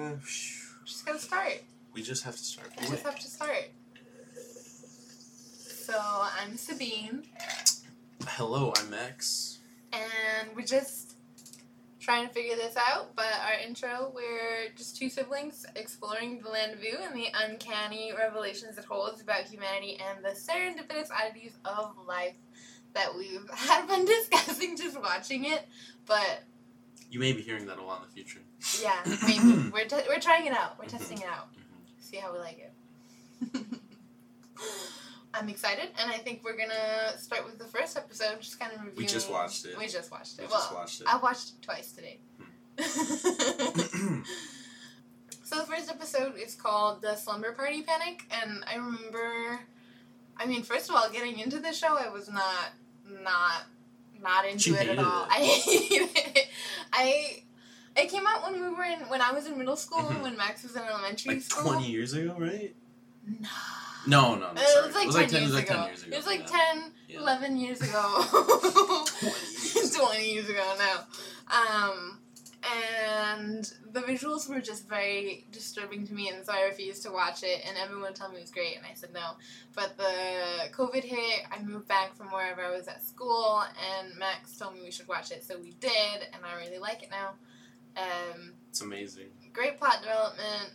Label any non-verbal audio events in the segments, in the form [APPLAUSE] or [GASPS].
we just gotta. Just gotta start. We just have to start. We just have to start. So I'm Sabine, Hello, I'm Max. and we're just trying to figure this out. But our intro, we're just two siblings exploring the land of Ooo and the uncanny revelations it holds about humanity and the serendipitous oddities of life that we've [LAUGHS] had fun [LAUGHS] discussing just watching it. But You may be hearing that a lot in the future. Yeah, [CLEARS THROAT] maybe we're t- we're trying it out. We're testing it out. See how we like it. [LAUGHS] I'm excited, and I think we're gonna start with the first episode, just kind of reviewing. We just watched it. We just watched it. We well, just watched it. I watched it twice today. [CLEARS THROAT] [LAUGHS] so the first episode is called "The Slumber Party Panic," and I remember. I mean, first of all, getting into the show, I was not not not into She it at all. it. [LAUGHS] I hated it. I. It came out when we were in when I was in middle school and when Max was in elementary like school. 20 years ago, right? No. No, no, no. It was like, it was 10, like 10, years it was like ago. 10 years ago. It was like yeah. 10, Yeah. 11 years ago. [LAUGHS] 20 years ago now. Um, and the visuals were just very disturbing to me, and so I refused to watch it. And everyone told me it was great, and I said no. But the COVID hit, I moved back from wherever I was at school, and Max told me we should watch it, so we did, and I really like it now. Um, It's amazing. great plot development,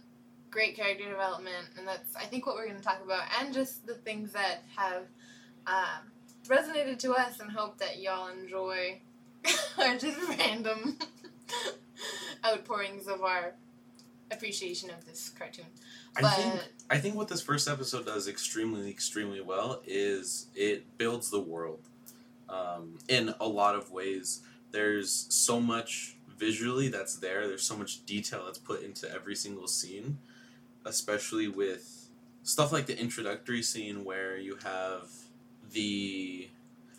great character development, and that's I think what we're going to talk about, and just the things that have um, resonated to us, and hope that y'all enjoy [LAUGHS] our just random [LAUGHS] outpourings of our appreciation of this cartoon. I But think I think what this first episode does extremely, extremely well is it builds the world um, in a lot of ways. There's so much visually that's there. There's so much detail that's put into every single scene, especially with stuff like the introductory scene where you have the,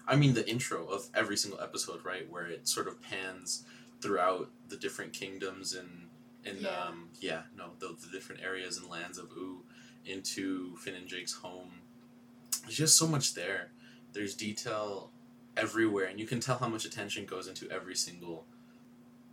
I mean, the intro of every single episode, right, where it sort of pans throughout the different kingdoms and and Yeah. um, yeah, no, the, the different areas and lands of Ooo into Finn and Jake's home. There's just so much there. There's detail everywhere, and you can tell how much attention goes into every single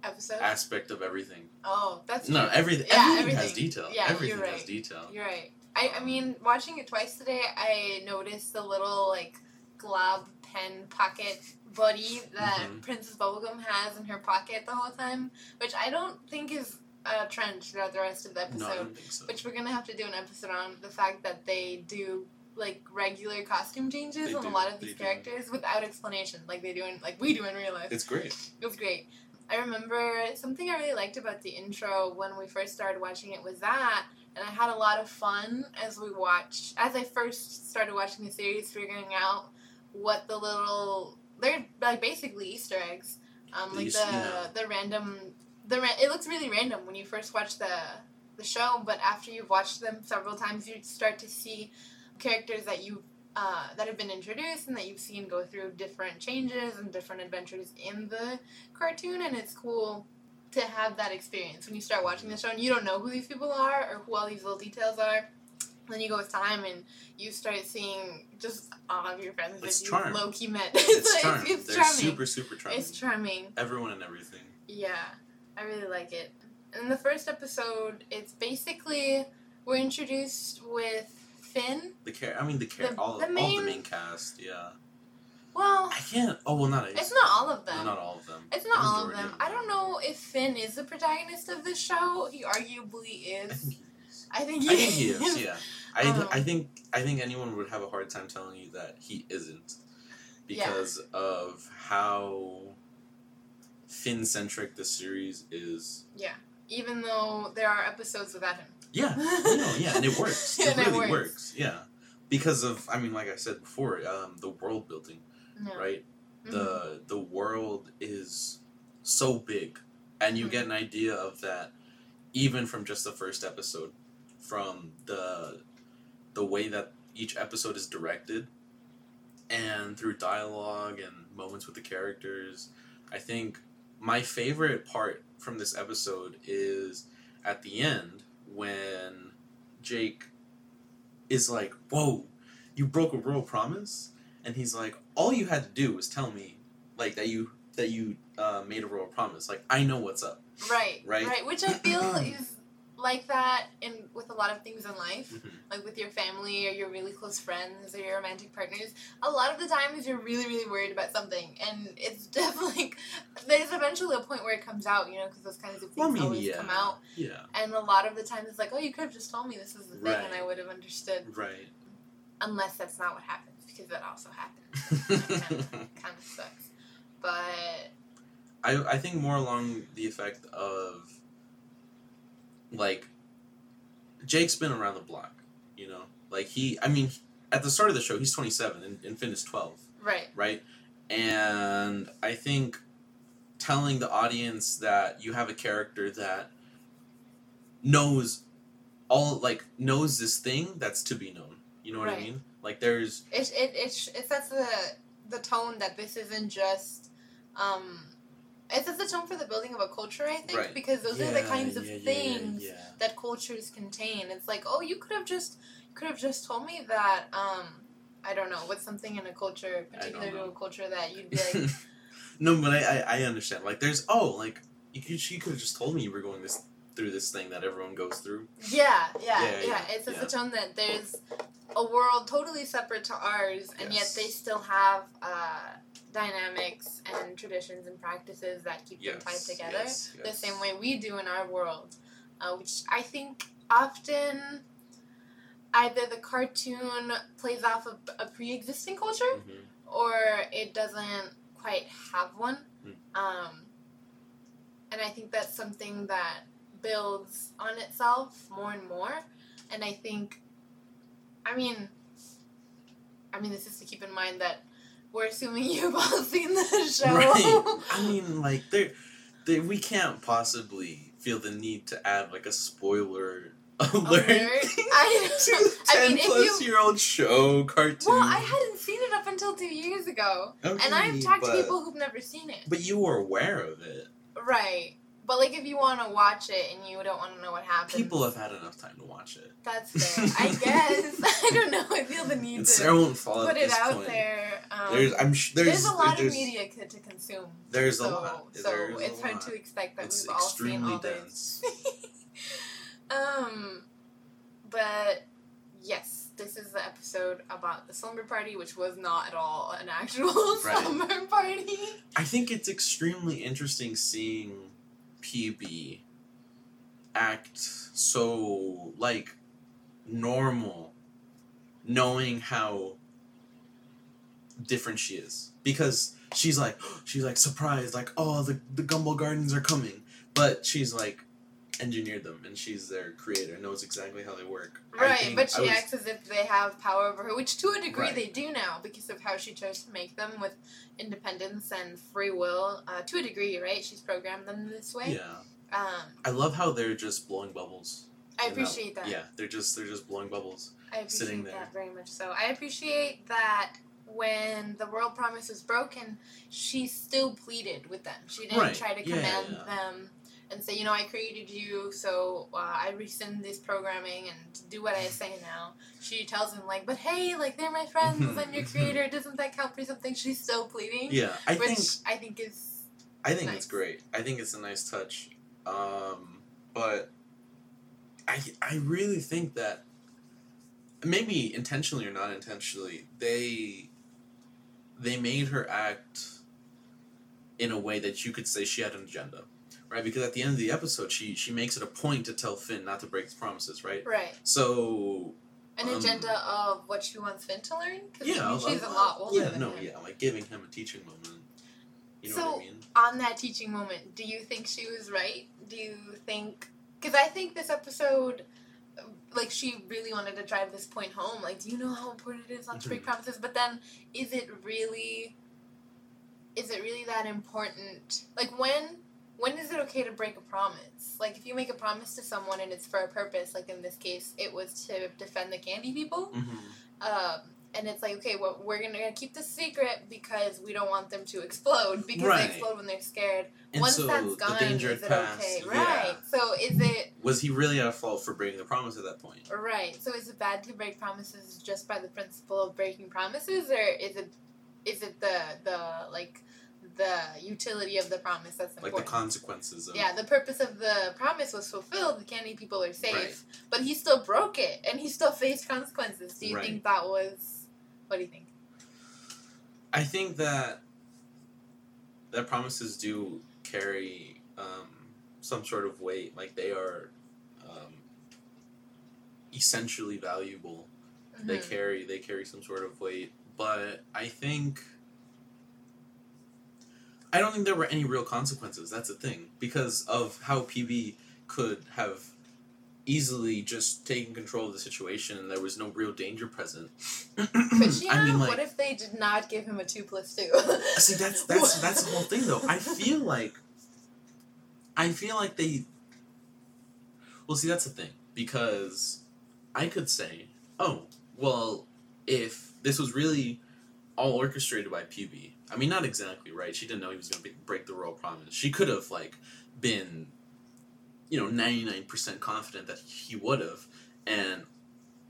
episode. aspect of everything. oh, that's No, everything. Yeah, everything, has detail. Yeah, everything you're has detail. You're right. I, I mean, watching it twice today, I noticed the little like glob pen pocket buddy that Mhm. Princess Bubblegum has in her pocket the whole time, which I don't think is a trend throughout the rest of the No, episode. think so. Which we're gonna have to do an episode on the fact that they do like regular costume changes They on a lot of they these do. characters without explanation, like they do in like we do in real life. It's great. It was great. I remember something I really liked about the intro when we first started watching it was that, and I had a lot of fun as we watched, as I first started watching the series, figuring out what the little, they're like basically Easter eggs. Um, like the yeah. the random, the ra- it looks really random when you first watch the the show, but after you've watched them several times, you start to see characters that you uh, that have been introduced and that you've seen go through different changes and different adventures in the cartoon, and it's cool to have that experience when you start watching the show and you don't know who these people are or who all these little details are. Then you go with time and you start seeing just all of your friends It's that you low key met. It's like- charm. it's They're charming. super, super charming. It's charming. Everyone and everything. Yeah, I really like it. In the first episode, it's basically we're introduced with Finn. The care. I mean, the care. All, the all the main- main cast. Yeah. Well, I can't. Oh well, not. it's not all of them. No, not all of them. It's not The all of them. I don't know if Finn is the protagonist of this show. He arguably is. I think he is. I think he, I think he is. Yeah. I, Um, I think I think anyone would have a hard time telling you that he isn't, Yeah. because of how Finn centric the series is. Yeah. Even though there are episodes without him. Yeah, no, yeah, and it works. [LAUGHS] It really works. works. Yeah, because of I mean, like I said before, um, the world building, No. right? Mhm. The the world is so big, and you Mhm. get an idea of that even from just the first episode, from the the way that each episode is directed, and through dialogue and moments with the characters. I think my favorite part from this episode is at the end when Jake is like, "Whoa, you broke a royal promise," and he's like, "All you had to do was tell me, like that you that you uh, made a royal promise. Like I know what's up." Right. Right? Right. Which I feel [CLEARS THROAT] is like that in with a lot of things in life. Mhm. Like with your family or your really close friends or your romantic partners. A lot of the times you're really, really worried about something. And it's [LAUGHS] definitely there's eventually a point where it comes out, you know, because those kinds of things Well, I mean, always yeah. come out. Yeah. And a lot of the times it's like, oh, you could have just told me this is the thing and I would have understood. Right. Unless that's not what happens, because that also happens. [LAUGHS] kind of sucks. But I I think more along the effect of like Jake's been around the block, you know. Like he, I mean, at the start of the show, he's twenty seven and, and Finn is twelve, right, right? And I think telling the audience that you have a character that knows all like knows this thing that's to be known. You know what I mean? Like there's it it it, it sets the the tone that this isn't just um. It sets the tone for the building of a culture, I think, Right. because those are the kinds of yeah, yeah, things yeah. that cultures contain. It's like, oh, you could have just could have just told me that. Um, I don't know what's something in a culture, I don't particular to a culture that you'd be like, [LAUGHS] no, but I, I I understand. Like, there's oh, like you could she could have just told me you were going this through this thing that everyone goes through. yeah, yeah, Yeah, yeah. yeah, It sets yeah. the tone that there's a world totally separate to ours, and yet they still have uh, dynamics and traditions and practices that keep them tied together. yes, the same way we do in our world, uh, which I think often either the cartoon plays off of a pre-existing culture Mhm. or it doesn't quite have one. Mm. Um, and I think that's something that builds on itself more and more. And I think, I mean, I mean, this is to keep in mind that we're assuming you've all [LAUGHS] seen the show. Right. I [LAUGHS] mean, like there, there, we can't possibly feel the need to add like a spoiler [LAUGHS] alert. Alert. I, to a I ten mean, plus you- year old show cartoon. well, I hadn't seen it up until two years ago. Okay, and I've talked to people who've never seen it. But you were aware of it. Right. But like if you want to watch it and you don't want to know what happens. People have had enough time to watch it. That's [LAUGHS] fair. I guess. [LAUGHS] I don't know. I feel the need It's to their own fault put it out point. there. Um, There's, I'm sh- there's, there's, a lot there's, of media to, to consume. There's so, a lot. So There's it's hard lot. to expect that It's we've all seen all this. dense. [LAUGHS] um, but yes, this is the episode about the slumber party, which was not at all an actual Right. slumber party. I think it's extremely interesting seeing PB act so like normal, knowing how different she is. Because she's like [GASPS] she's like surprised like oh the the Gumball Guardians are coming, but she's like engineered them and she's their creator knows exactly how they work. Right, think but she was- acts as if they have power over her, which to a degree Right. they do now because of how she chose to make them with independence and free will. Uh, to a degree, right? She's programmed them this way. yeah. Um, I love how they're just blowing bubbles. I appreciate that. Yeah, they're just they're just blowing bubbles. I appreciate sitting there. that very much so. I appreciate that when the world promise was broken, she still pleaded with them. She didn't Right. try to Yeah, command yeah. them and say, you know, I created you, so uh, I rescind this programming and do what I say now. She tells them, like, but hey, like, they're my friends, I'm your [LAUGHS] creator, doesn't that count for something? She's so pleading. Yeah, I which think I think is. I think nice. it's great. I think it's a nice touch. Um, but I I really think that maybe intentionally or not intentionally, they they made her act in a way that you could say she had an agenda. Right? Because at the end of the episode she she makes it a point to tell Finn not to break his promises, right? Right. So An Um, agenda of what she wants Finn to learn? Yeah, I mean, she's a lot older Yeah, no, him. yeah, like giving him a teaching moment. You know So- what I mean? on that teaching moment, do you think she was right? Do you think? Because I think this episode, like, she really wanted to drive this point home. Like, do you know how important it is not to break Mhm. promises? But then, is it really? Is it really that important? Like, when? When is it okay to break a promise? Like, if you make a promise to someone and it's for a purpose, like in this case, it was to defend the candy people. hmm Um, and it's like, okay, well, we're gonna keep this secret because we don't want them to explode because Right. they explode when they're scared. And Once so that's gone, the danger is it passed. okay? yeah. Right. So is it Was he really at fault for breaking the promise at that point? right? So is it bad to break promises just by the principle of breaking promises, or is it is it the the like the utility of the promise that's important. like the consequences of yeah, the purpose of the promise was fulfilled. The candy people are safe, Right. but he still broke it, and he still [LAUGHS] faced consequences. Do you Right. think that was? What do you think? I think that that promises do carry um, some sort of weight. Like they are um, essentially valuable. They Mhm. carry they carry some sort of weight. But I think I don't think there were any real consequences. That's the thing because of how PB could have easily just taken control of the situation and there was no real danger present. But [CLEARS THROAT] yeah, I mean, like, what if they did not give him a two plus two? Uh, see, that's that's [LAUGHS] that's the whole thing, though. I feel like, I feel like they. Well, see, that's the thing because I could say, oh, well, if this was really all orchestrated by PB, I mean, not exactly right. She didn't know he was going to break the royal promise. She could have like been, you know, ninety nine percent confident that he would have, and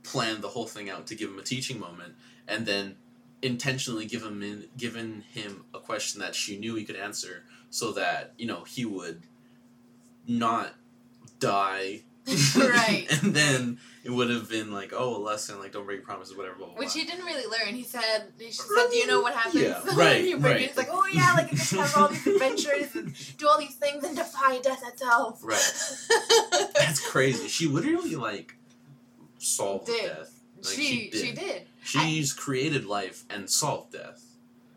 planned the whole thing out to give him a teaching moment, and then intentionally give him in, given him a question that she knew he could answer so that you know he would not die [LAUGHS] [LAUGHS] Right. and then it would have been like oh a lesson like don't break promises whatever blah, blah, Which blah. he didn't really learn. He said, he said, "Do you know what happens?" Yeah, [LAUGHS] right, you break it?" right. He's like, "Oh yeah, like I to have all these adventures and do all these things and defy death itself." Right. that's crazy she literally like solved Did. death Like, she she did. she did. she's created life and solved death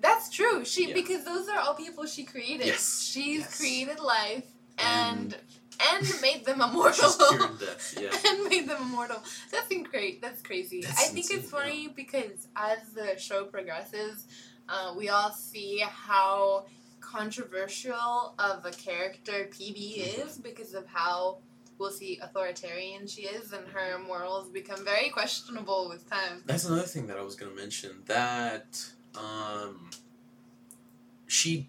That's true. She Yeah. because those are all people she created. Yes, She's yes. created life and And- and [LAUGHS] made them immortal. death yeah [LAUGHS] and made them immortal. That's great. That's crazy. That's I think insane, it's funny because as the show progresses, uh, we all see how controversial of a character PB Mm-hmm. is because of how we'll see authoritarian she is, and her morals become very questionable with time. That's another thing that I was gonna mention. That um, she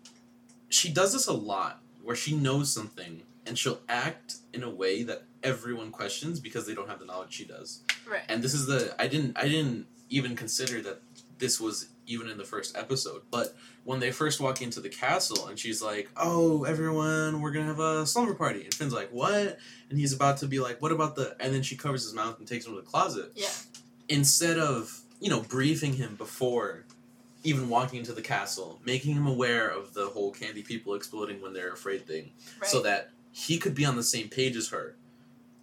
she does this a lot, where she knows something and she'll act in a way that everyone questions because they don't have the knowledge she does. Right. And this is the I didn't I didn't even consider that this was even in the first episode. But when they first walk into the castle and she's like, "Oh, everyone, we're gonna have a slumber party," and Finn's like, "What?" And he's about to be like, "What about the?" And then she covers his mouth and takes him to the closet Yeah. instead of you know briefing him before even walking into the castle making him aware of the whole candy people exploding when they're afraid thing Right. so that he could be on the same page as her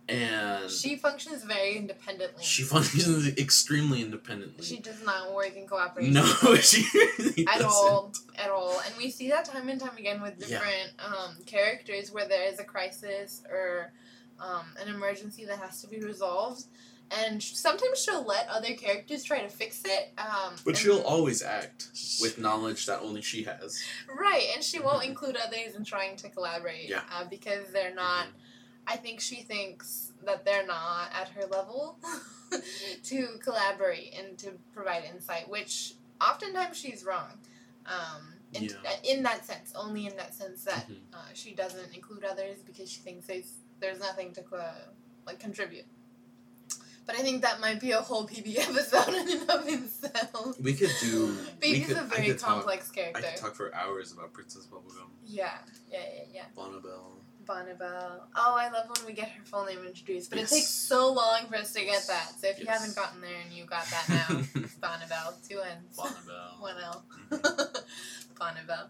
and she functions very independently. she functions [LAUGHS] extremely independently She does not work in cooperation. no [LAUGHS] she really at doesn't. all at all and we see that time and time again with Yeah. different um, characters where there is a crisis or um, an emergency that has to be resolved and sometimes she'll let other characters try to fix it um, but she'll always act with knowledge that only she has right and she won't [LAUGHS] include others in trying to collaborate Yeah. uh, because they're not i think she thinks that they're not at her level [LAUGHS] to collaborate and to provide insight which oftentimes she's wrong um, in, Yeah. in that sense only in that sense that Mhm. uh, she doesn't include others because she thinks there's, there's nothing to co- like contribute but I think that might be a whole PB [LAUGHS] episode in and of itself. we could do [LAUGHS] PB's could, a very could talk- complex I character. could talk for hours about Princess Bubblegum, Yeah, yeah, yeah, yeah. Bonnibel. Bonnibel. Oh, I love when we get her full name introduced, but Yes. it takes so long for us to get that. So if you haven't gotten there and you got that now, it's [LAUGHS] Bonnibel, two N's, Bonnibel. one L. Mhm. Bonnibel.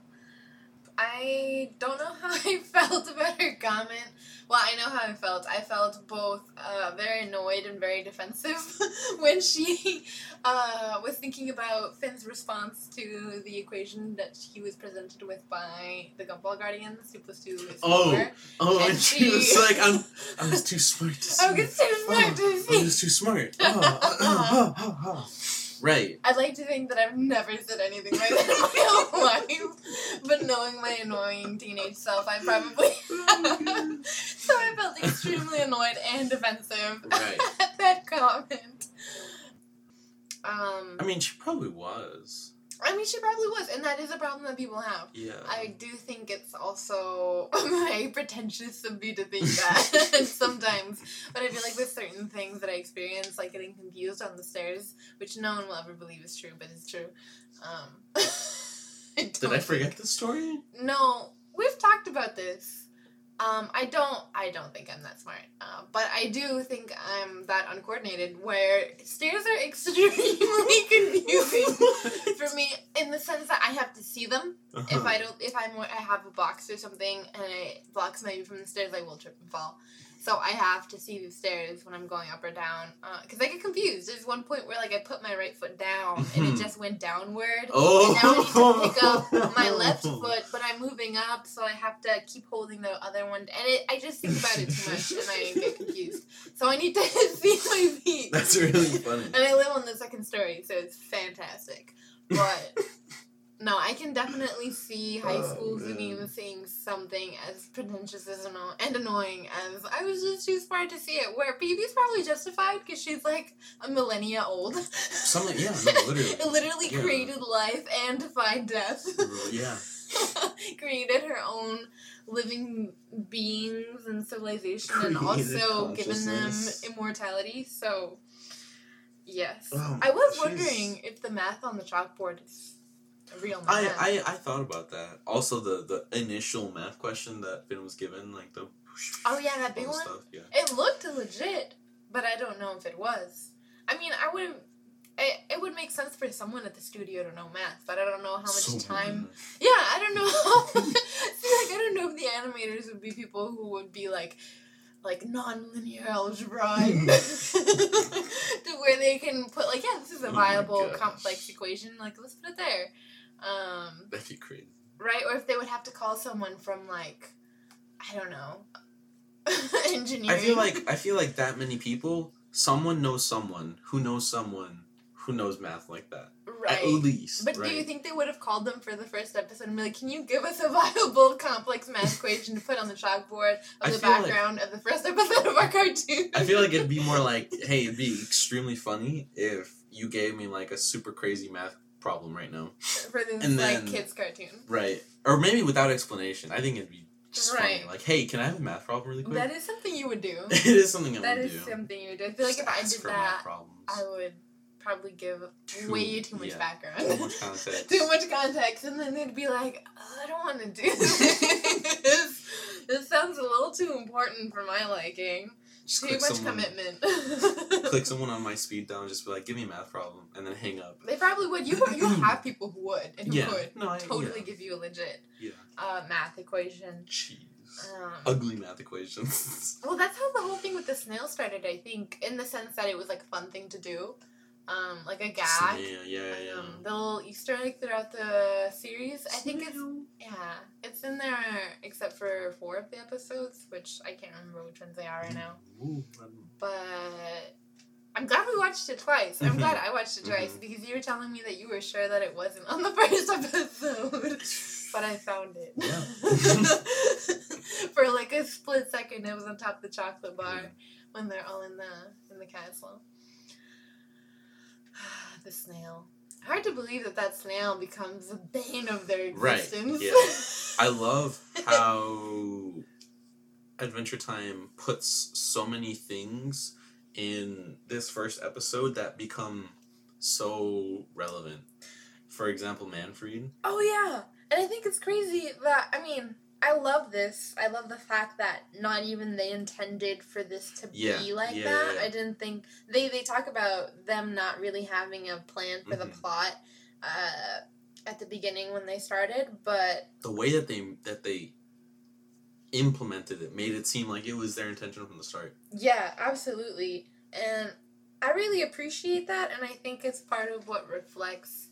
I don't know how [LAUGHS] I felt about her comment. Well, I know how I felt. I felt both uh, very annoyed and very defensive [LAUGHS] when she uh, was thinking about Finn's response to the equation that he was presented with by the Gumball Guardians. Two plus two is Oh, four. Oh, And and she was like, I'm, I was too smart to see. I was too smart to I see. was too smart. [LAUGHS] Oh, oh, oh, oh, oh. Right. I'd like to think that I've never said anything like that in my whole [LAUGHS] life, but knowing my annoying teenage self, I probably have. [LAUGHS] so I felt extremely annoyed and defensive Right. [LAUGHS] at that comment. Um, I mean, she probably was. I mean, she probably was, and that is a problem that people have. Yeah. I do think it's also [LAUGHS] very pretentious of me to think that [LAUGHS] [LAUGHS] sometimes, but I feel like with certain things that I experience, like getting confused on the stairs, which no one will ever believe is true, but it's true. Um, I Did I forget the story? No, we've talked about this. Um, I don't. I don't think I'm that smart. Uh, but I do think I'm that uncoordinated. Where stairs are [LAUGHS] extremely [LAUGHS] confusing for me in the sense that I have to see them. If I don't, if I'm, I have a box or something and it blocks my view from the stairs, I will trip and fall. So I have to see the stairs when I'm going up or down uh, because I get confused. There's one point where like I put my right foot down and it hmm. just went downward. Oh. And now I need to pick up [LAUGHS] my left foot, but I'm moving up, so I have to keep holding the other one. And it, I just think about it too much, and I get confused. So I need to [LAUGHS] see my feet. That's really funny. And I live on the second story, so it's fantastic. But [LAUGHS] no, I can definitely see high Oh, school man. being saying something as pretentious as anno- and annoying as I was just too smart to see it. Where PB's probably justified because she's like a millennia old. Something, yeah, no, [LAUGHS] literally. it literally Yeah. created life and defied death. [LAUGHS] Yeah. [LAUGHS] created her own living beings and civilization and also given them immortality. So, yes. Oh, I was wondering if the math on the chalkboard is a real math. I, I, I thought about that. Also, the, the initial math question that Finn was given, like the. Oh, yeah, that big one? Stuff, yeah. It looked legit, but I don't know if it was. I mean, I would. It, it would make sense for someone at the studio to know math, but I don't know how much So time. Yeah, I don't know. [LAUGHS] See, like I don't know if the animators would be people who would be like, like non-linear algebra, [LAUGHS] [LAUGHS] to where they can put like, yeah, this is a Oh viable complex equation. Like, let's put it there, um, That'd be crazy. right? Or if they would have to call someone from like, I don't know, engineering. [LAUGHS] I feel like I feel like that many people, someone knows someone who knows someone who knows math like that. right. At least. But right? do you think they would have called them for the first episode and be like, "Can you give us a [LAUGHS] viable complex math equation to put on the chalkboard of I the feel like- background of the first episode of our cartoon?" I feel like it'd be more [LAUGHS] like, hey, it'd be extremely funny if you gave me like a super crazy math problem right now. for this And like then- kids cartoon. Right. Or maybe without explanation. I think it'd be just Right. funny. Like, hey, can I have a math problem really quick? That is something you would do. [LAUGHS] it is something I that would is do. something you would do. I feel like if I did that, problems. I would probably give Too- way too much yeah, background. Too much context. [LAUGHS] too much context, and then they'd be like, "Oh, "I don't want to do [LAUGHS] this. this sounds a little too important for my liking. Just Too click much someone, commitment." [LAUGHS] click someone on my speed dial and just be like, give me a math problem, and then hang up. They probably would. You you have people who would and who Yeah. could No, I totally yeah. give you a legit Yeah. uh, math equation. Jeez. Um, Ugly math equations. [LAUGHS] well, that's how the whole thing with the snail started. I think, in the sense that it was like a fun thing to do, um, like a gag. Yeah, yeah, yeah. Um, the little Easter egg throughout the series. I think it's yeah, it's in there except for four of the episodes, which I can't remember which ones they are right now. Ooh, I don't know. But I'm glad we watched it twice. I'm glad I watched it [LAUGHS] twice Mhm. because you were telling me that you were sure that it wasn't on the [LAUGHS] first episode, but I found it. Yeah. [LAUGHS] For like a split second, it was on top of the chocolate bar Mhm. when they're all in the in the castle. The snail. Hard to believe that that snail becomes the bane of their existence. Right, existence. [LAUGHS] I love how Adventure Time puts so many things in this first episode that become so relevant. For example, Manfried. Oh yeah, and I think it's crazy that I mean I love this. I love the fact that not even they intended for this to Yeah, be like yeah, that. yeah. I didn't think they they talk about them not really having a plan for the Mhm. plot uh, at the beginning when they started, but The way that they that they implemented it made it seem like it was their intention from the start. yeah, absolutely, and I really appreciate that, and I think it's part of what reflects.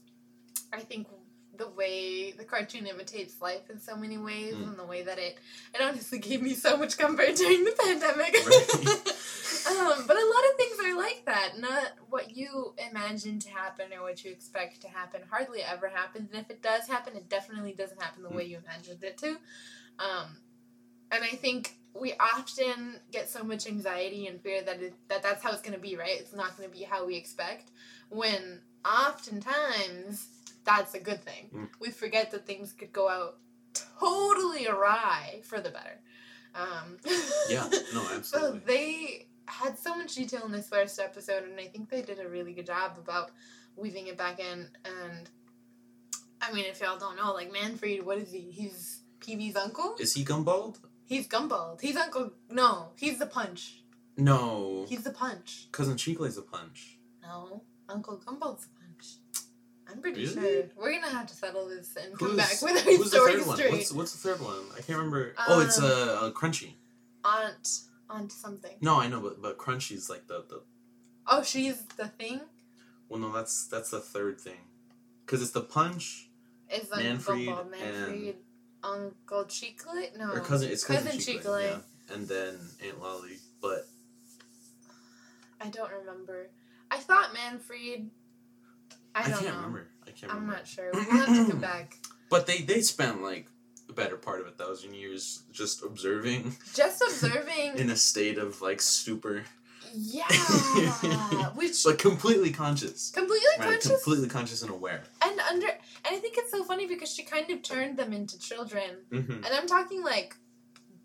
I think the way the cartoon imitates life in so many ways, Mm. and the way that it it honestly gave me so much comfort [LAUGHS] during the pandemic. [LAUGHS] um, but a lot of things are like that. Not what you imagine to happen or what you expect to happen. Hardly ever happens, and if it does happen, it definitely doesn't happen the Mm. way you imagined it to. Um, and I think we often get so much anxiety and fear that it, that that's how it's going to be, right? It's not going to be how we expect. When oftentimes that's a good thing. Mm. We forget that things could go out totally awry for the better. Um, [LAUGHS] Yeah, no, so absolutely. [LAUGHS] they had so much detail in this first episode, and I think they did a really good job about weaving it back in. And I mean, if y'all don't know, like Manfried, what is he? He's PB's uncle. Is he Gumball? He's Gumball. He's Uncle. No, he's the Punch. No. He's the Punch. Cousin Chicle's the punch. No, Uncle Gumball's the Punch. I'm pretty Really? sure we're gonna have to settle this and come Who's, back with our who's the story third one? straight. What's, what's the third one? I can't remember. oh, it's a uh, uh, Crunchy. Aunt, aunt something. No, I know, but but Crunchy's like the the. Oh, she's the thing. Well, no, that's that's the third thing, because it's the punch Is Uncle Manfried Manfried, Uncle Chicle? No, or cousin. It's cousin, cousin Chicle. yeah, and then Aunt Lolly. But I don't remember. I thought Manfried. I I, don't can't know. remember. I can't remember. I'm remember. not sure. We'll have to come back. [CLEARS THROAT] But they they spent like the better part of a thousand years just observing Just observing. [LAUGHS] in a state of like stupor, yeah, [LAUGHS] which like completely conscious. completely Right, conscious completely conscious and aware. and under. And I think it's so funny because she kind of turned them into children, Mm-hmm. and I'm talking like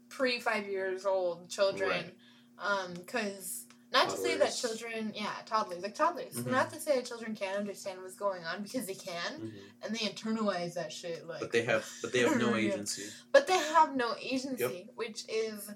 pre five years old children, Right. um, because. Not to say that children, yeah, toddlers, like toddlers. Mhm. Not to say that children can't understand what's going on because they can, and they internalize that shit. Like, But they have but they have no [LAUGHS] agency. But they have no agency, which is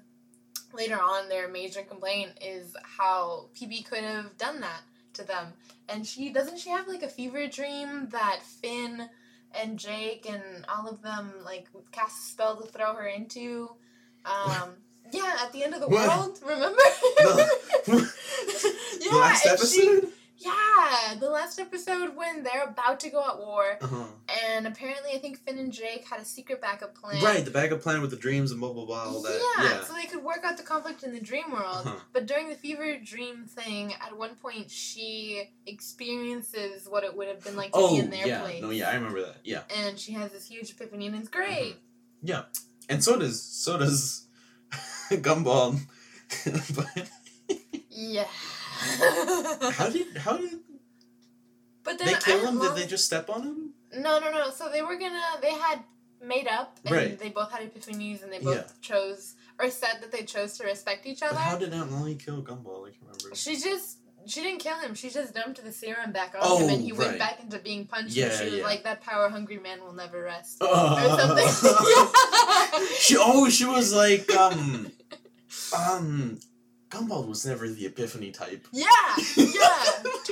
later on their major complaint is how PB could have done that to them. And she doesn't she have like a fever dream that Finn and Jake and all of them like cast a spell to throw her into. [LAUGHS] Um yeah, at the end of the What? world, remember? yeah, the [LAUGHS] last and she- episode? yeah, the last episode when they're about to go at war, Uh-huh. and apparently I think Finn and Jake had a secret backup plan. Right, the backup plan with the dreams and blah blah blah, all that. Yeah, Yeah. so they could work out the conflict in the dream world. Uh-huh. But during the fever dream thing, at one point she experiences what it would have been like to Oh be in their yeah, place. no, yeah, I remember that. Yeah, And she has this huge epiphany, and it's great. yeah, and so does so does [LAUGHS] Gumball. [LAUGHS] but Yeah. [LAUGHS] how did how did but then they kill him? Did they just step on him? No, no, no. So they were gonna. They had made up, and Right. they both had epiphanies, and they both Yeah. chose or said that they chose to respect each other. But how did Aunt Lolly kill Gumball? I can't remember. She just she didn't kill him. She just dumped the serum back on Oh, him, and he went back into being punched. Yeah, and she was yeah. like, "That power hungry man will never rest." [LAUGHS] Uh, something. [LAUGHS] she oh she was like um [LAUGHS] um Gumball was never the epiphany type. yeah, yeah,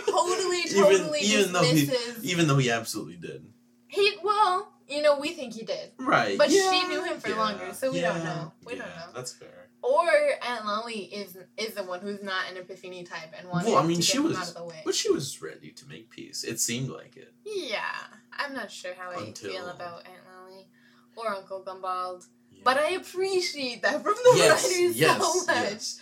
totally, Even- totally even though he- Even though he absolutely did. he well, you know, we think he did, Right. But she knew him for yeah, longer, so we don't know. We don't know. That's fair. Or Aunt Lolly is is the one who's not an epiphany type and wants. Well, I mean, to she was- out of the way. But she was ready to make peace. It seemed like it. Yeah, I'm not sure how I feel about Aunt Lolly or Uncle Gumbald. Yeah. But I appreciate that from the Yes, writers yes, so much. yes.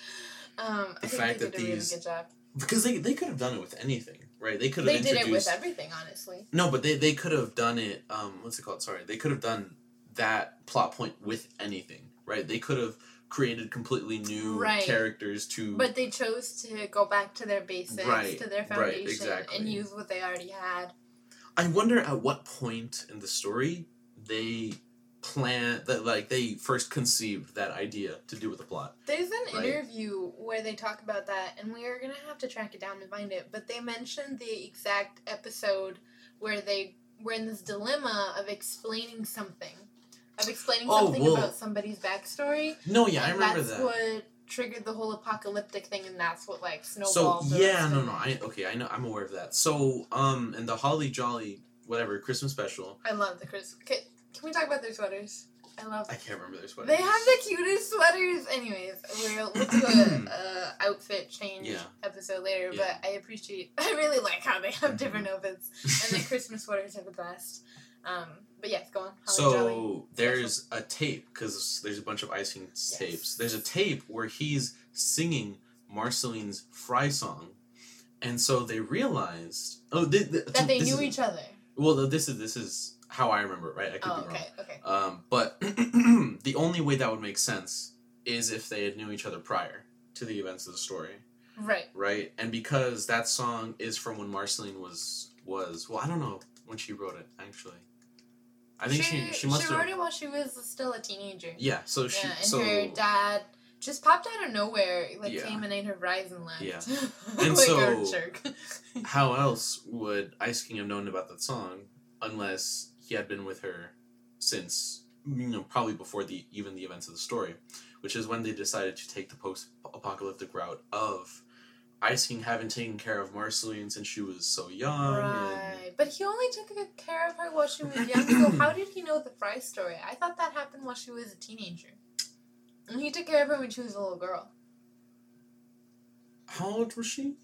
Um, The fact that did really these- job. because they they could have done it with anything, right? They could have They did introduced it with everything, honestly. No, but they they could have done it. Um, what's it called? Sorry, they could have done that plot point with anything, right? They could have created completely new Right. characters to. But they chose to go back to their basics, Right, to their right, foundation, exactly. and use what they already had. I wonder at what point in the story they plan that like they first conceived that idea to do with the plot. There's an Right. interview where they talk about that, and we are gonna have to track it down and find it. But they mentioned the exact episode where they were in this dilemma of explaining something, of explaining Oh, something whoa. about somebody's backstory. No, yeah, I remember that's that. what triggered the whole apocalyptic thing, and that's what like So snowballed. the yeah, no, no. I okay, I know, I'm aware of that. So um, and the Holly Jolly whatever Christmas special, I love the Chris. Can, can we talk about their sweaters? I love. I can't remember their sweaters. They have the cutest sweaters. Anyways, we'll, we'll do a, [CLEARS THROAT] a outfit change Yeah. episode later. Yeah. But I appreciate. [LAUGHS] I really like how they have Mhm. different outfits, and the Christmas sweaters are the best. Um, but yes, go on. Holly So Jolly. there's a tape because there's a bunch of Ice King tapes. There's a tape where he's singing Marceline's Fry song, and so they realized oh th- th- that they knew is- each other. Well, this is this is how I remember, it, right? I could Oh, be wrong. okay, okay. Um, but [CLEARS THROAT] the only way that would make sense is if they had knew each other prior to the events of the story, Right. right? And because that song is from when Marceline was was well, I don't know when she wrote it actually. I think she she, must have wrote it while she was still a teenager. yeah. So she yeah, and so her dad just popped out of nowhere, like Yeah. came and ate her fries and left. Yeah. [LAUGHS] like And a so- [LAUGHS] how else would Ice King have known about that song unless he had been with her since you know probably before the even the events of the story, which is when they decided to take the post-apocalyptic route of Ice King having taken care of Marceline since she was so young. right. And, But he only took good care of her while she was young. so [COUGHS] how did he know the Fry story? I thought that happened while she was a teenager. And he took care of her when she was a little girl. how old was she?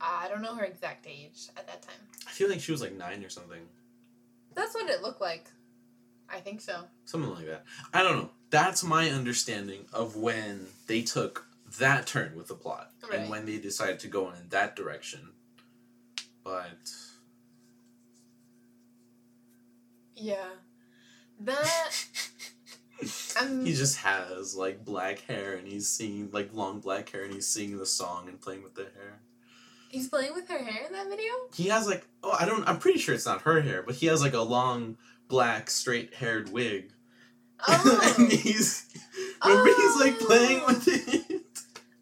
I don't know her exact age at that time. I feel like she was like nine or something. That's what it looked like. I think so. Something like that. I don't know. That's my understanding of when they took that turn with the plot Right. and when they decided to go in that direction. But Yeah. That [LAUGHS] I'm he just has like black hair and he's singing like long black hair and he's singing the song and playing with the hair. he's playing with her hair in that video? He has like oh I don't I'm pretty sure it's not her hair, but he has like a long black straight haired wig. [LAUGHS] Oh. and he's remember he's like playing Oh. with it.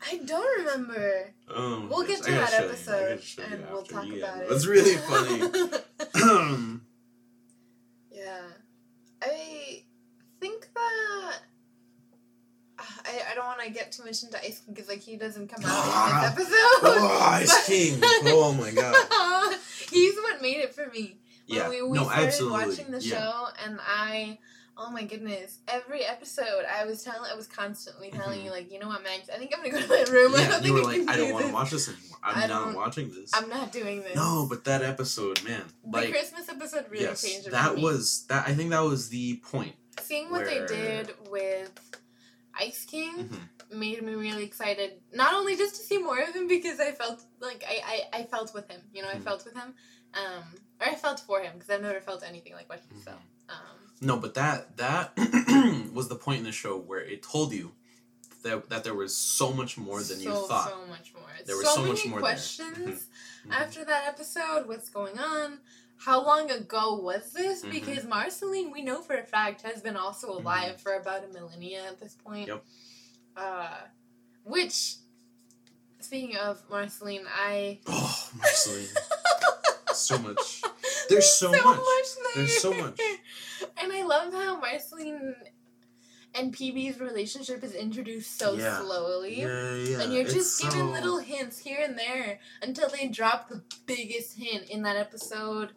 I don't remember. Oh, We'll get to that show you. I episode you and we'll after. talk Yeah, about it. That's really funny. [LAUGHS] [CLEARS THROAT] yeah. I think that I, I don't want to get too much into Ice King because like he doesn't come out in this ah! episode. oh, Ice King! Oh my god! [LAUGHS] He's what made it for me. When Yeah, we, we no, started absolutely. watching the yeah. show and I oh my goodness. Every episode I was telling I was constantly telling Mhm. you like, you know what, Max, I think I'm gonna go to my room. I Yeah, don't you think were I like, I do don't want to watch this anymore. I'm I not watching this. I'm not doing this. No, but that episode, man, the like Christmas episode really yes, changed that was that. I think that was the point. Seeing what where- they did with Ice King Mhm. made me really excited. Not only just to see more of him because I felt like I, I, I felt with him. You know, I Mhm. felt with him. Um, or I felt for him because I've never felt anything like what he Mhm. felt. Um, No, but that that [CLEARS THROAT] was the point in the show where it told you that that there was so much more than you thought. So much more. There was so so many much more questions Mhm. after that episode. What's going on? How long ago was this? Mhm. Because Marceline, we know for a fact, has been also alive for about a millennia at this point. Yep. Uh, which, speaking of Marceline, I. Oh, Marceline. [LAUGHS] so [LAUGHS] much. There's so much. there. There's so much. And I love how Marceline and PB's relationship is introduced so Yeah. slowly. Yeah, yeah. And you're it's just given so- little hints here and there until they drop the biggest hint in that episode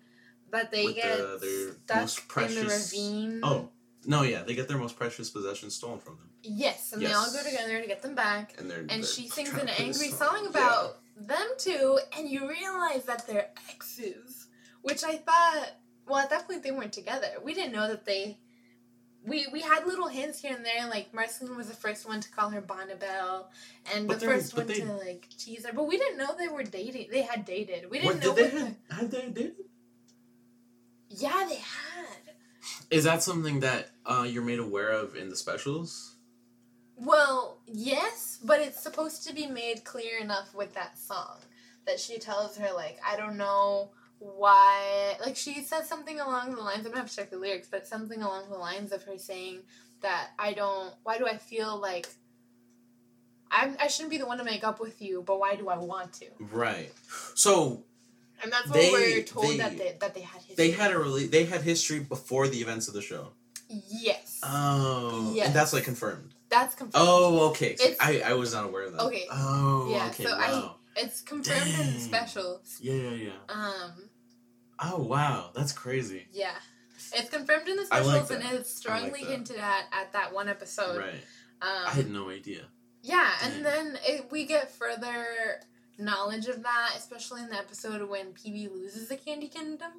that they With get the- their stuck most in the precious- ravine. Oh no, yeah, they get their most precious possessions stolen from them, Yes, and they all go together to get them back. and they're And they're she sings an angry song Yeah. about them two, and you realize that they're exes. Which I thought, well, at that point they weren't together. We didn't know that they. We, we had little hints here and there, like Marceline was the first one to call her Bonnibel, and But the first one they- to like tease her. But we didn't know they were dating. They had dated. We didn't know. did they what have? Had they dated? yeah, they had. Is that something that uh, you're made aware of in the specials? Well, yes, but it's supposed to be made clear enough with that song that she tells her like, I don't know why. Like she says something along the lines. I don't have to check the lyrics, but something along the lines of her saying that I don't. Why do I feel like I'm, I shouldn't be the one to make up with you, but why do I want to? Right. So And that's what They- we're told they- that they that they had history. they had a really they had history before the events of the show. yes, Oh, Yes. and that's like confirmed. that's confirmed. Oh, okay. It's- I I was not aware of that. Okay. Oh, Yeah, okay. so I- wow. It's confirmed in the special. Yeah, yeah, yeah. Um, Oh, wow. That's crazy. Yeah. It's confirmed in the I like and it's strongly that. hinted at at that one episode. right. Um, I had no idea. yeah, Dang. and then it, we get further knowledge of that, especially in the episode when PB loses the Candy Kingdom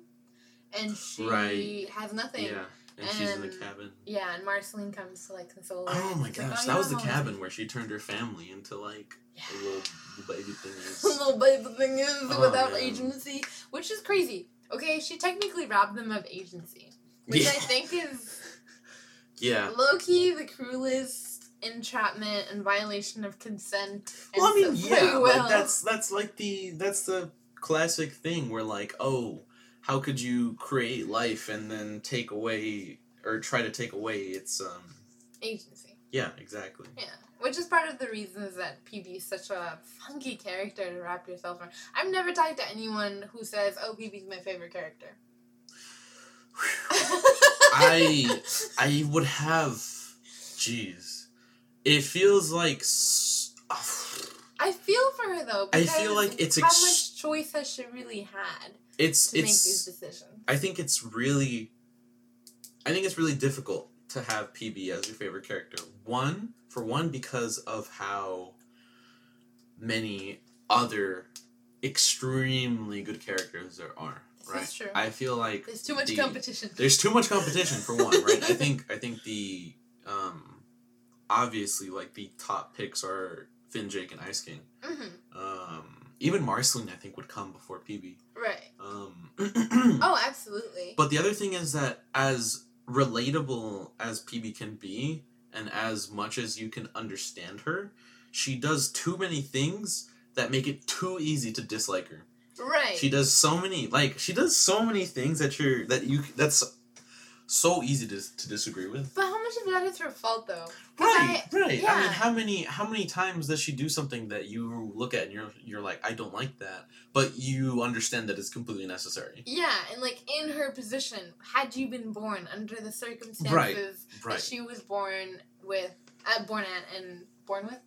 and she Right. has nothing. Yeah. And, she's in the cabin. Yeah, and Marceline comes to like console her. Oh my It's like, gosh, "Oh, that was the home." cabin where she turned her family into like Yeah. a little baby thingies. [LAUGHS] little baby thing is Oh, without man. agency, which is crazy. Okay, she technically robbed them of agency, which I think is [LAUGHS] yeah. low key the cruelest entrapment and violation of consent. And Well, I mean, yeah, well. like that's that's like the that's the classic thing where like, oh, how could you create life and then take away or try to take away its um agency. yeah, exactly. Yeah, which is part of the reasons that PB is such a funky character to wrap yourself around. I've never talked to anyone who says, "Oh, PB's my favorite character." I I would have, jeez, it feels like. s- oh. I feel for her though. I feel like it's how ex- much choice has she really had It's to make these it's. decisions? I think it's really. I think it's really difficult to have PB as your favorite character. One for one because of how many other extremely good characters there are. Right. I feel like There's too much the- competition. There's too much competition for one, right? I [LAUGHS] think I think the um obviously like the top picks are Finn, Jake, and Ice King. hmm Um even Marceline I think would come before PB. Right. Um [CLEARS THROAT] Oh, absolutely. But the other thing is that as relatable as PB can be and as much as you can understand her, she does too many things that make it too easy to dislike her. right. She does so many like she does so many things that you're that you that's so easy to, to disagree with. but how much of that is her fault though? 'Cause Right, right. I mean, how many how many times does she do something that you look at and you're you're like, I don't like that, but you understand that it's completely necessary. Yeah, and like in her position, had you been born under the circumstances that Right. she was born with, uh, born at and born with,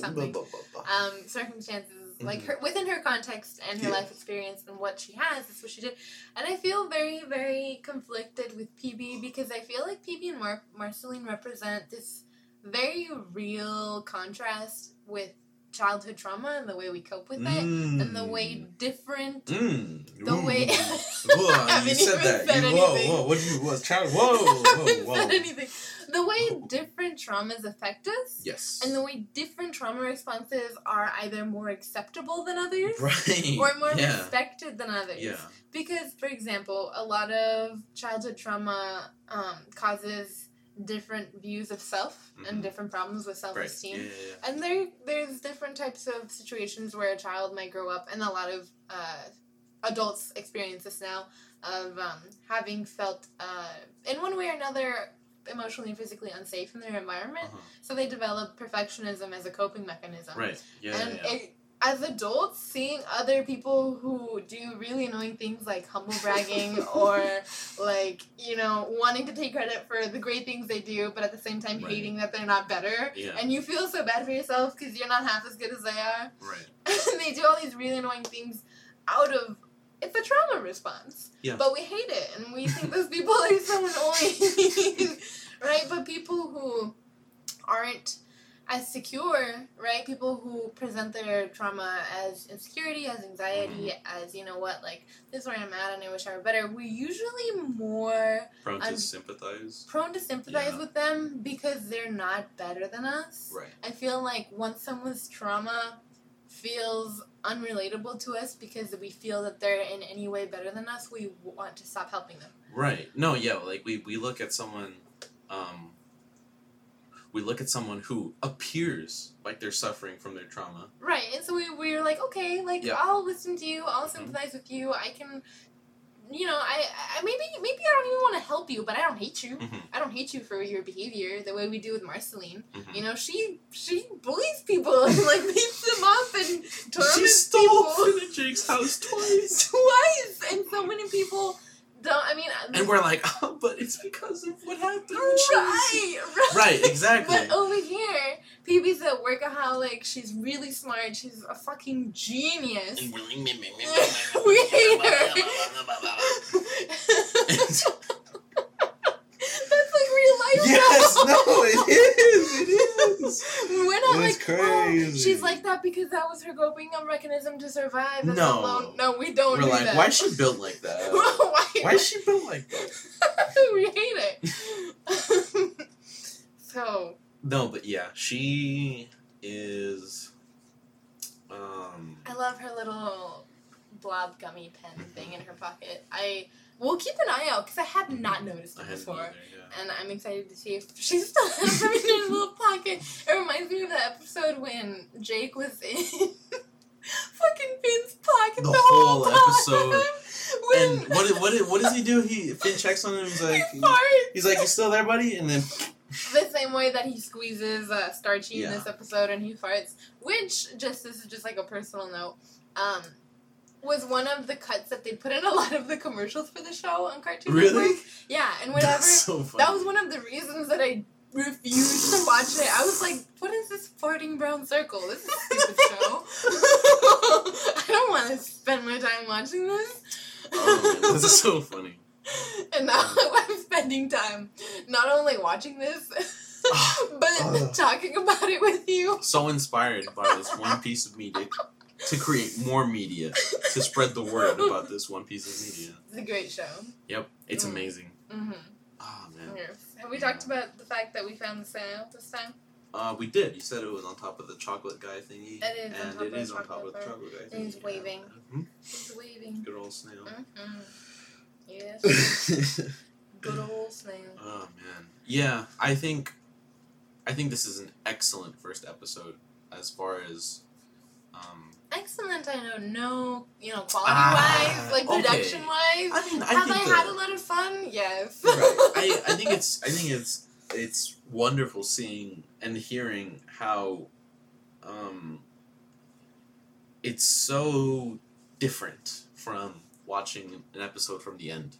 Something. um, circumstances like mm-hmm. her within her context and her Yeah. life experience and what she has, that's what she did. And I feel very, very conflicted with PB because I feel like PB and Mar- Marceline represent this very real contrast with childhood trauma and the way we cope with it and the way different Mm. the way Whoa, [LAUGHS] you said that. said you, whoa, whoa, what you, what, [LAUGHS] child, whoa, whoa, whoa. anything. The way [LAUGHS] different traumas affect us, Yes. and the way different trauma responses are either more acceptable than others, right. or more yeah. respected than others. Yeah. Because, for example, a lot of childhood trauma um, causes different views of self Mhm. and different problems with self-esteem. Yeah, yeah, yeah. And there, there's different types of situations where a child might grow up, and a lot of uh, adults experience this now of um, having felt, uh, in one way or another, emotionally and physically unsafe in their environment. Uh-huh. So they develop perfectionism as a coping mechanism. Right. Yeah, and yeah, yeah. It, as adults, seeing other people who do really annoying things like humble bragging [LAUGHS] or like you know wanting to take credit for the great things they do, but at the same time Right. hating that they're not better, Yeah. and you feel so bad for yourself because you're not half as good as they are. Right. [LAUGHS] and they do all these really annoying things out of it's a trauma response. Yeah. But we hate it and we think those people are so [LAUGHS] annoying. right? But people who aren't as secure, right? People who present their trauma as insecurity, as anxiety, Mm-hmm. as you know what, like this is where I'm at and I wish I were better. We're usually more Prone to I'm- sympathize. prone to sympathize Yeah. with them because they're not better than us. Right. I feel like once someone's trauma feels unrelatable to us because we feel that they're in any way better than us, we want to stop helping them. Right. No, yeah, like we, we look at someone um we look at someone who appears like they're suffering from their trauma. Right, and so we, we're like, okay, like Yeah. I'll listen to you, I'll Mhm. sympathize with you, I can, you know, I, I maybe maybe I don't even want to help you, but I don't hate you. Mhm. I don't hate you for your behavior the way we do with Marceline. Mhm. You know, she she bullies people and [LAUGHS] like [LAUGHS] beats them up and She torments stole people from the Jake's house [LAUGHS] twice. twice, and so many people don't. I mean, And we're like, oh, but it's because of what happened. when she was-" right, right, Right, exactly. But over here, PB's a workaholic. She's really smart. She's a fucking genius. we hate her. That's like real life. yes, no, it is. [LAUGHS] We're not like, oh, she's like that because that was her coping mechanism to survive. No. alone. No, we don't We're do like, that. why is she built like that? [LAUGHS] why? Why is she built like that? [LAUGHS] we hate it. so, No, but yeah, she is. Um, I love her little blob gummy pen thing in her pocket. I will keep an eye out because I have not noticed it before. either, yeah. And I'm excited to see if [LAUGHS] she still has them in her [LAUGHS] little pocket. It reminds me of that episode when Jake was in [LAUGHS] fucking Finn's pocket The the, whole time. episode. When And what what what does he do? He Finn checks on him. He's like, he he's like, you still there, buddy? And then the same way that he squeezes uh, Starchy in this episode and he farts. Which just this is just like a personal note. Um, was one of the cuts that they put in a [LAUGHS] lot of the commercials for the show on Cartoon Really? Network. Yeah, and whenever That's so funny. that was one of the reasons that I refused to watch it. I was like, "What is this farting brown circle? This is a stupid [LAUGHS] show. [LAUGHS] I don't want to spend my time watching this." Oh, man, this is so funny. and now I'm spending time not only watching this, [SIGHS] but Ugh. talking about it with you. So inspired by this one piece of media to create more media to spread the word about this one piece of media. It's a great show. Yep, it's Mm. amazing. Mm-hmm. Oh man. Have we talked about the fact that we found the snail this time? Uh, we did. You said it was on top of the chocolate guy thingy. It is on and top it of is on top of the chocolate guy thingy. he's waving. Mhm. He's waving. Good old snail. Mm-hmm. Yes. [LAUGHS] Good old snail. oh man. Yeah, I think I think this is an excellent first episode as far as um Excellent, I know. No, you know, quality Ah, wise, like okay. production wise. I mean I Have think I had a lot of fun? Yes. right. [LAUGHS] I, I think it's I think it's it's wonderful seeing and hearing how um it's so different from watching an episode from the end.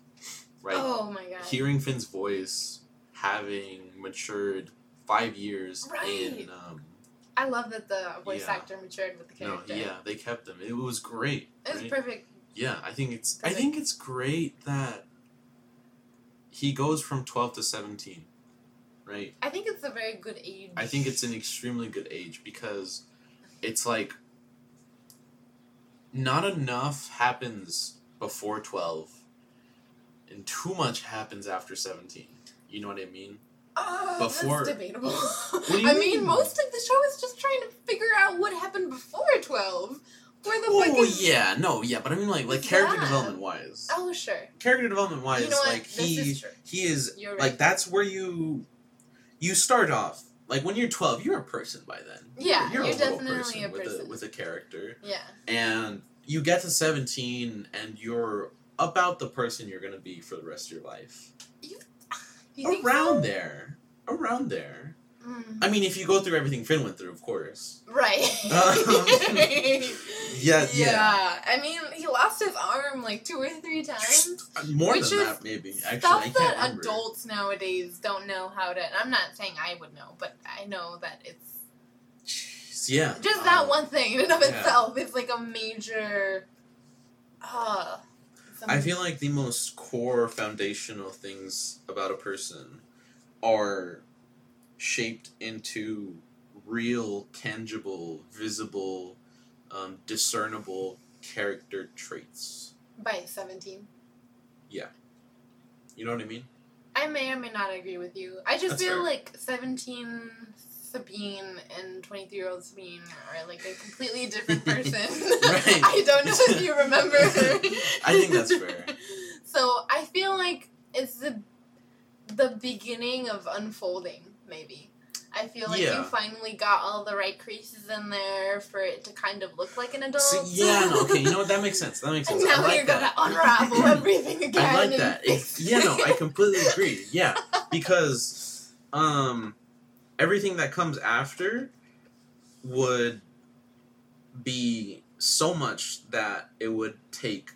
Right? Oh my god. Hearing Finn's voice, having matured five years Right. in um I love that the voice Yeah. actor matured with the no, character. yeah, they kept him. It was great. It was right? perfect. Yeah, I think it's I think it's great that he goes from 12 to 17. Right? I think it's a very good age. I think it's an extremely good age because it's like not enough happens before 12 and too much happens after 17. You know what I mean? Uh, before- That's debatable. [LAUGHS] do you I mean, mean? most of the show is just trying to figure out what happened before 12. Where the fuck Oh is... yeah, no, yeah, but I mean like like character Yeah. development wise. Oh, sure. Character development wise, You know like he is he is You're like that's where you you start off. Like when you're 12, you're a person by then. Yeah, you're, you're a definitely person a with a person. with a character. Yeah. and you get to 17 and you're about the person you're going to be for the rest of your life around so? there around there Mm. i mean if you go through everything finn went through of course Right. [LAUGHS] Um, yeah yeah, I mean, he lost his arm like two or three times. more than that maybe actually Stuff that remember adults nowadays don't know how to. I'm not saying I would know, but I know that it's yeah just that um, one thing in and of yeah. itself is like a major. Uh, i feel like the most core foundational things about a person are shaped into real tangible visible um, discernible character traits by 17. Yeah. You know what I mean? I may or may not agree with you. I just That's feel fair. like 17 Sabine and 23 year old Sabine are like a completely [LAUGHS] different person. Right. [LAUGHS] I don't know if you remember. [LAUGHS] I think that's fair. So I feel like it's the the beginning of unfolding, maybe. I feel like Yeah. you finally got all the right creases in there for it to kind of look like an adult. See, yeah, no, okay, you know what? That makes sense. That makes and sense. I now like you're that. gonna unravel [CLEARS THROAT] everything again. I like that. It- yeah, no, I completely agree. Yeah, because um, everything that comes after would be so much that it would take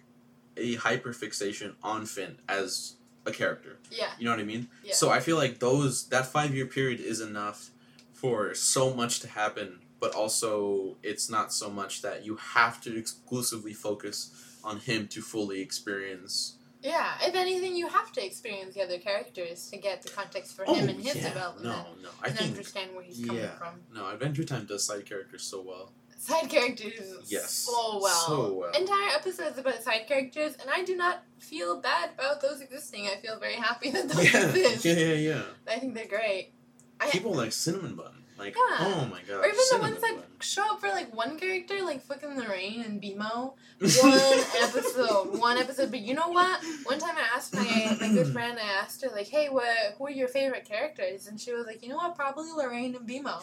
a hyperfixation on Finn as a character. Yeah. You know what I mean? Yeah. So I feel like those that five year period is enough for so much to happen, but also it's not so much that you have to exclusively focus on him to fully experience. Yeah, if anything, you have to experience the other characters to get the context for him oh, and his Oh, yeah. development. No, no, I and think understand where he's coming from. no. Adventure Time does side characters so well. Side characters Yes, so well. so well. Entire episodes about side characters, and I do not feel bad about those existing. I feel very happy that those Yeah, exist. yeah, yeah, yeah. I think they're great. I, People like Cinnamon Bun. Like, Yeah. oh my god. or even the ones that show up for like one character, like fucking Lorraine and BMO. [LAUGHS] One episode, one episode. But you know what? One time I asked my my good friend, I asked her like, "Hey, what who are your favorite characters?" And she was like, "You know what? Probably Lorraine and BMO."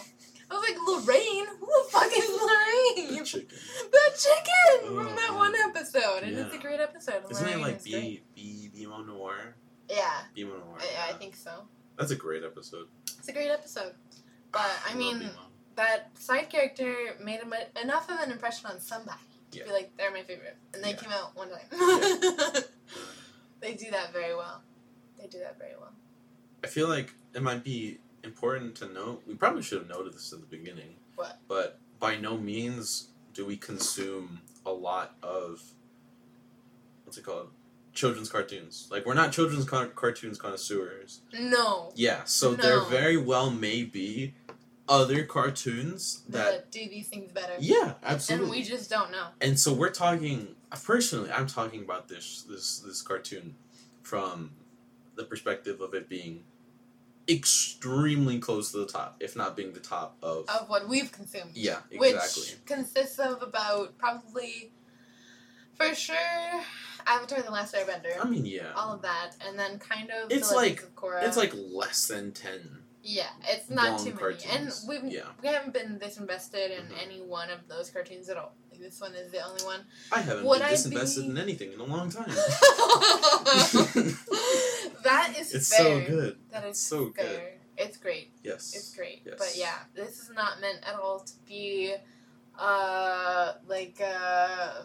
I was like, "Lorraine? Who the fuck is [LAUGHS] Lorraine?" Chicken. The chicken Oh, from that oh, one episode, and it's a great episode. Isn't it like is. B B BMO Noir? Yeah, BMO Noir. I, I think so. that's a great episode. It's a great episode. But I love mean, that side character made him enough of an impression on somebody Yeah. Be like, they're my favorite. And they Yeah. came out one time. Yeah. [LAUGHS] they do that very well. They do that very well. I feel like it might be important to note. We probably should have noted this at the beginning. What? But by no means do we consume a lot of what's it called? Children's cartoons. Like we're not children's car- cartoons connoisseurs. No. Yeah, so there No. very well may be other cartoons that That do these things better. yeah, absolutely. And we just don't know. And so we're talking personally, I'm talking about this this this cartoon from the perspective of it being extremely close to the top, if not being the top of Of what we've consumed. Yeah, Which exactly. consists of about probably, for sure, Avatar The Last Airbender. I mean, yeah. all of that, and then kind of It's the like- of Korra. It's like less than 10 yeah, it's not too many, cartoons. and we've Yeah. we haven't been this invested in Mhm. any one of those cartoons at all. Like, this one is the only one. I haven't Would been disinvested be- in anything in a long time. [LAUGHS] [LAUGHS] that is it's fair. so good. That is so fair. good. It's great. Yes. It's great. Yes. But yeah, this is not meant at all to be uh like uh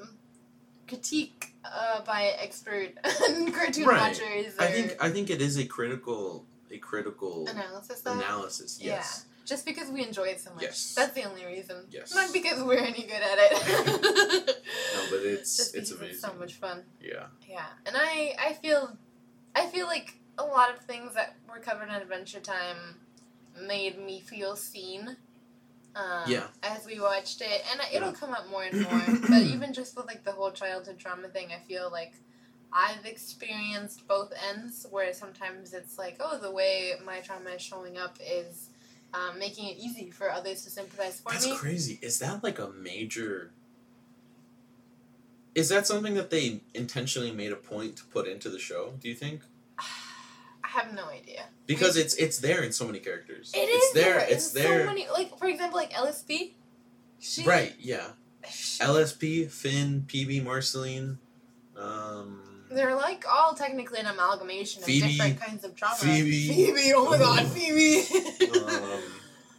critique uh by expert [LAUGHS] cartoon Right. watchers or I think I think it is a critical a critical analysis though. analysis. Yes. Yeah. Just because we enjoy it so much. Yes. That's the only reason. Yes. Not because we're any good at it. [LAUGHS] No, but it's Just it's amazing. it's so much fun. Yeah. Yeah. And I I feel I feel like a lot of things that were covered in Adventure Time made me feel seen. Um, Yeah. As we watched it, and it'll Yeah. come up more and [CLEARS THROAT] more. but even just with like the whole childhood trauma thing, I feel like I've experienced both ends. Where sometimes it's like, oh, the way my trauma is showing up is um, making it easy for others to sympathize for That's me. crazy. Is that like a major? Is that something that they intentionally made a point to put into the show? Do you think? [SIGHS] I have no idea. Because it's it's there in so many characters. It it's is there. in It's there. So many, like for example, like LSP. She, Right. Yeah. [SIGHS] she- LSP, Finn, PB, Marceline. Um. They're like all technically an amalgamation Phoebe. of different kinds of trauma. Phoebe. Phoebe. Oh my god, Phoebe. um.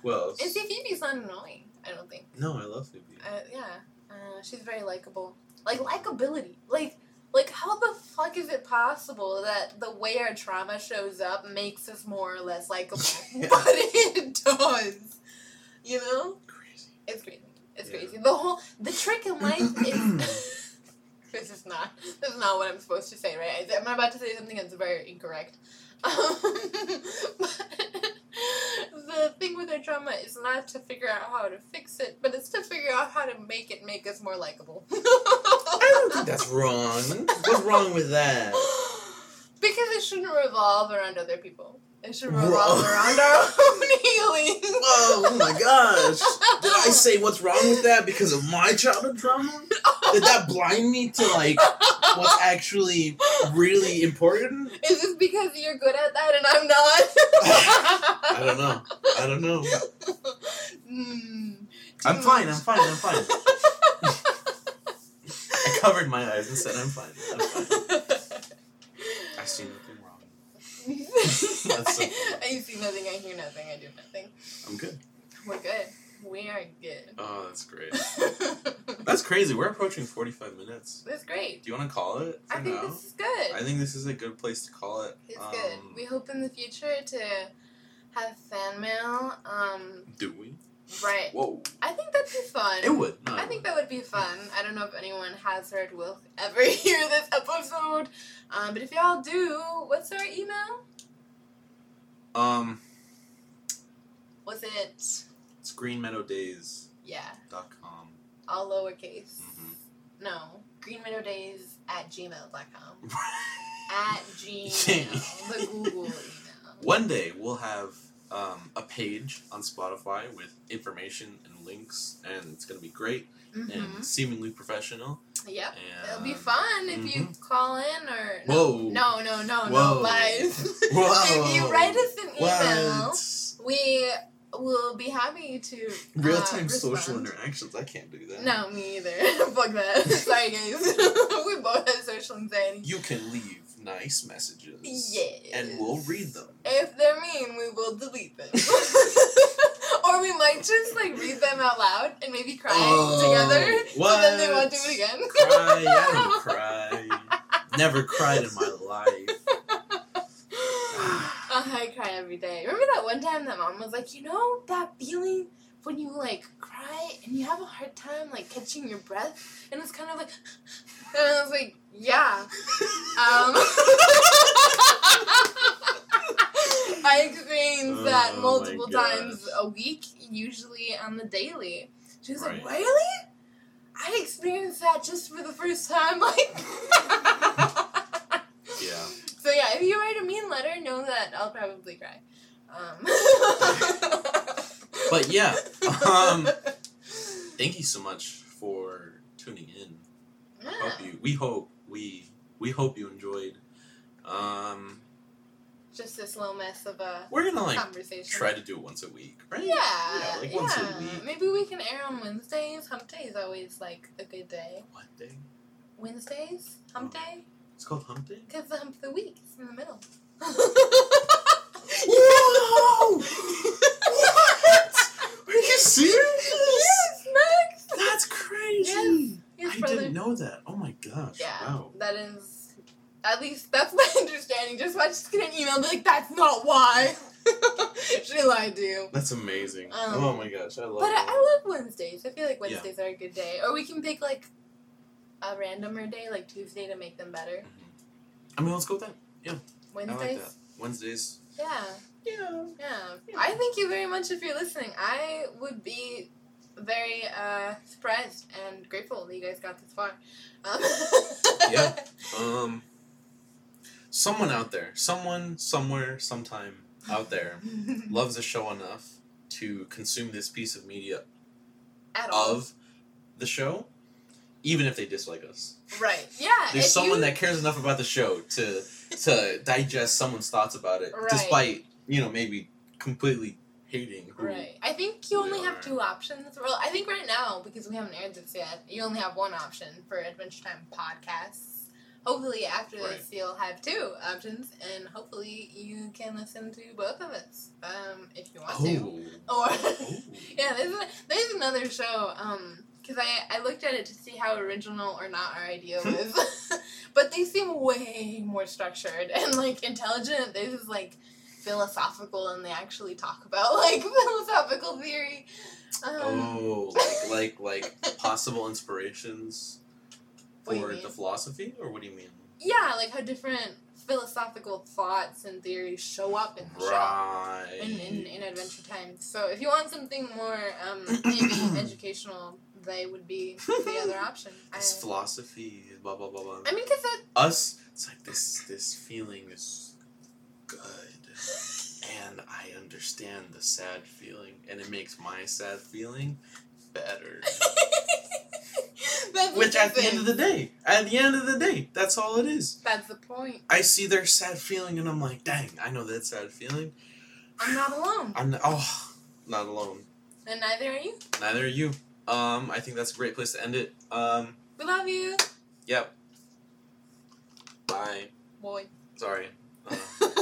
Else? and see, Phoebe's not annoying. I don't think. No, I love Phoebe. Uh, yeah, uh, she's very likable. Like likability. Like, like how the fuck is it possible that the way our trauma shows up makes us more or less likable? [LAUGHS] Yeah. [LAUGHS] But it does. You know, Crazy. it's crazy. It's Yeah. crazy. The whole the trick in life is. [CLEARS THROAT] [LAUGHS] This is not. This is not what I'm supposed to say, right? I'm about to say something that's very incorrect. Um, [LAUGHS] but the thing with our trauma is not to figure out how to fix it, but it's to figure out how to make it make us more likable. [LAUGHS] I don't think that's wrong. What's wrong with that? [GASPS] because it shouldn't revolve around other people. It should Whoa. revolve around our [LAUGHS] own healing. Whoa! Oh my gosh! Did I say what's wrong with that because of my childhood trauma? Did that blind me to like what's actually really important? Is this because you're good at that and I'm not? [LAUGHS] I don't know. I don't know. Mm, I'm too fine. I'm fine. I'm fine. [LAUGHS] I covered my eyes and said, "I'm fine. I'm fine. I see nothing So. [LAUGHS] I see nothing, I hear nothing, I do nothing. I'm good." We're good. We are good. Oh, that's great. [LAUGHS] That's crazy. We're approaching 45 minutes. That's great. Do you want to call it I think now? this is good. I think this is a good place to call it. It's Um, good. We hope in the future to have fan mail. Um, Do we? Right. Whoa. I think that'd be fun. It would. No, I think that would be fun. I don't know if anyone has or will ever [LAUGHS] hear this episode. Um, but if y'all do, what's our email? Um, Was it? it's greenmeadowdays.com. Yeah, Dot com. all lowercase. Mhm. No, greenmeadowdays at gmail.com. [LAUGHS] At gmail. the Google email. One day we'll have um, a page on Spotify with information and links, and it's gonna be great hmm and seemingly professional. Yep. And It'll be fun if you call in or no, Whoa. no, no, no, Whoa. no. Whoa. [LAUGHS] if you write us an email, What? we will be happy to Real uh, time social interactions. I can't do that. No, me either. [LAUGHS] Fuck that. [LAUGHS] Sorry, guys. we both have social anxiety. You can leave nice messages. Yes. And we'll read them. If they're mean, we will delete them. [LAUGHS] [LAUGHS] or we might just like read them out loud and maybe cry Oh, together. So then they won't do what? it again. Cry? I don't [LAUGHS] cry. Never cried in my life. oh, I cry every day. Remember that one time that mom was like, you know that feeling when you like cry and you have a hard time like catching your breath and it's kind of like [LAUGHS] and I was like, yeah. Um [LAUGHS] I experience that Oh my multiple times a week, usually on the daily. She was like, really? I experienced that just for the first time, [LAUGHS] like Yeah. So yeah, if you write a mean letter, know that I'll probably cry. Um, But yeah, um, thank you so much for tuning in. yeah. Hope you. We hope we we hope you enjoyed. Um, just this little mess of a we're gonna like conversation. try to do it once a week, right? Yeah, Yeah, like once a week. Maybe we can air on Wednesdays. Hump day is always like a good day. What day? Wednesdays, hump day, It's called Hump Day. because the hump of the week is in the middle. Whoa! [LAUGHS] what? Are you serious? Yes, Max. That's crazy. Yes, yes, I brother. didn't know that. Oh my gosh! Yeah, Wow. that is. At least that's my [LAUGHS] understanding. Just watch just get an email and be like, "That's not why." [LAUGHS] she lied to you. That's amazing. Um, oh my gosh, I love But. I, I love Wednesdays. I feel like Yeah. Wednesdays are a good day. Or we can pick like a randomer day, like Tuesday, to make them better. I mean, let's go with that. Wednesdays. I like that. Wednesdays. Yeah, Yeah. yeah. I thank you very much if you're listening. I would be very uh, surprised and grateful that you guys got this far. Um, [LAUGHS] Yeah. [LAUGHS] Um. Someone out there, someone, somewhere, sometime out there, [LAUGHS] loves the show enough to consume this piece of media At all. of the show, even if they dislike us. right. Yeah. There's someone you- that cares enough about the show to to digest someone's thoughts about it, Right. despite you know maybe completely hating. Right. I think you only have two options. Well, I think right now, because we haven't aired this yet, you only have one option for Adventure Time podcasts. Hopefully, after Right. this, you'll have two options, and hopefully, you can listen to both of us um, if you want to. Oh. Or, Oh. [LAUGHS] yeah, there's, a, there's another show. Because I, I looked at it to see how original or not our idea was. [LAUGHS] but they seem way more structured and like intelligent. This is like philosophical and they actually talk about [LAUGHS] like philosophical theory. Um, Oh, [LAUGHS] like like like possible inspirations What do you for the philosophy, or what do you mean? Yeah, like how different philosophical thoughts and theories show up in the show. Right. In, in, in Adventure Time. So if you want something more um, [COUGHS] maybe educational, they would be the other [LAUGHS] option. I, philosophy, blah blah blah blah. I mean, because that Us, it's like this. This feeling is good, and I understand the sad feeling, and it makes my sad feeling better. [LAUGHS] Which, at the end of the day, day, at the end of the day, that's all it is. that's the point. I see their sad feeling, and I'm like, dang, I know that sad feeling. I'm not alone, I'm not, oh, not alone. and neither are you. Neither are you. Um, I think that's a great place to end it. Um, We love you, yep. Bye. boy. Sorry.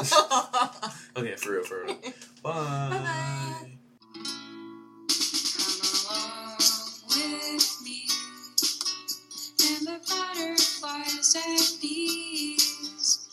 [LAUGHS] Okay, for real, for real. Bye. Bye-bye. Come along with me, and the butterflies and bees.